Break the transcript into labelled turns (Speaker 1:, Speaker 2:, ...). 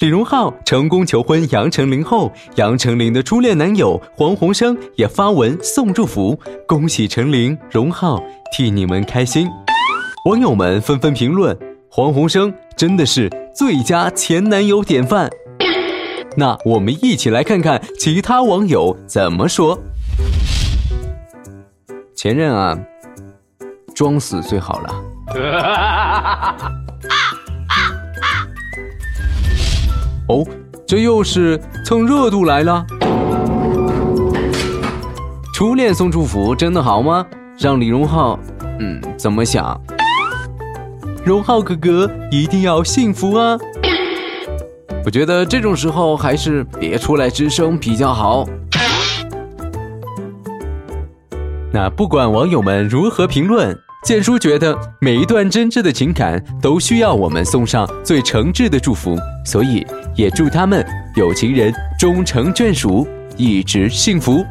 Speaker 1: 李荣浩成功求婚杨丞琳后，杨丞琳的初恋男友黄鸿升也发文送祝福，恭喜丞琳、荣浩，替你们开心。网友们纷纷评论：黄鸿升真的是最佳前男友典范。那我们一起来看看其他网友怎么说。前任啊，装死最好了。哦，这又是蹭热度来了。初恋送祝福真的好吗？让李荣浩，嗯，怎么想？荣浩哥哥一定要幸福啊！我觉得这种时候还是别出来吱声比较好。那不管网友们如何评论，建叔觉得每一段真挚的情感都需要我们送上最诚挚的祝福，所以也祝他们有情人终成眷属，一直幸福。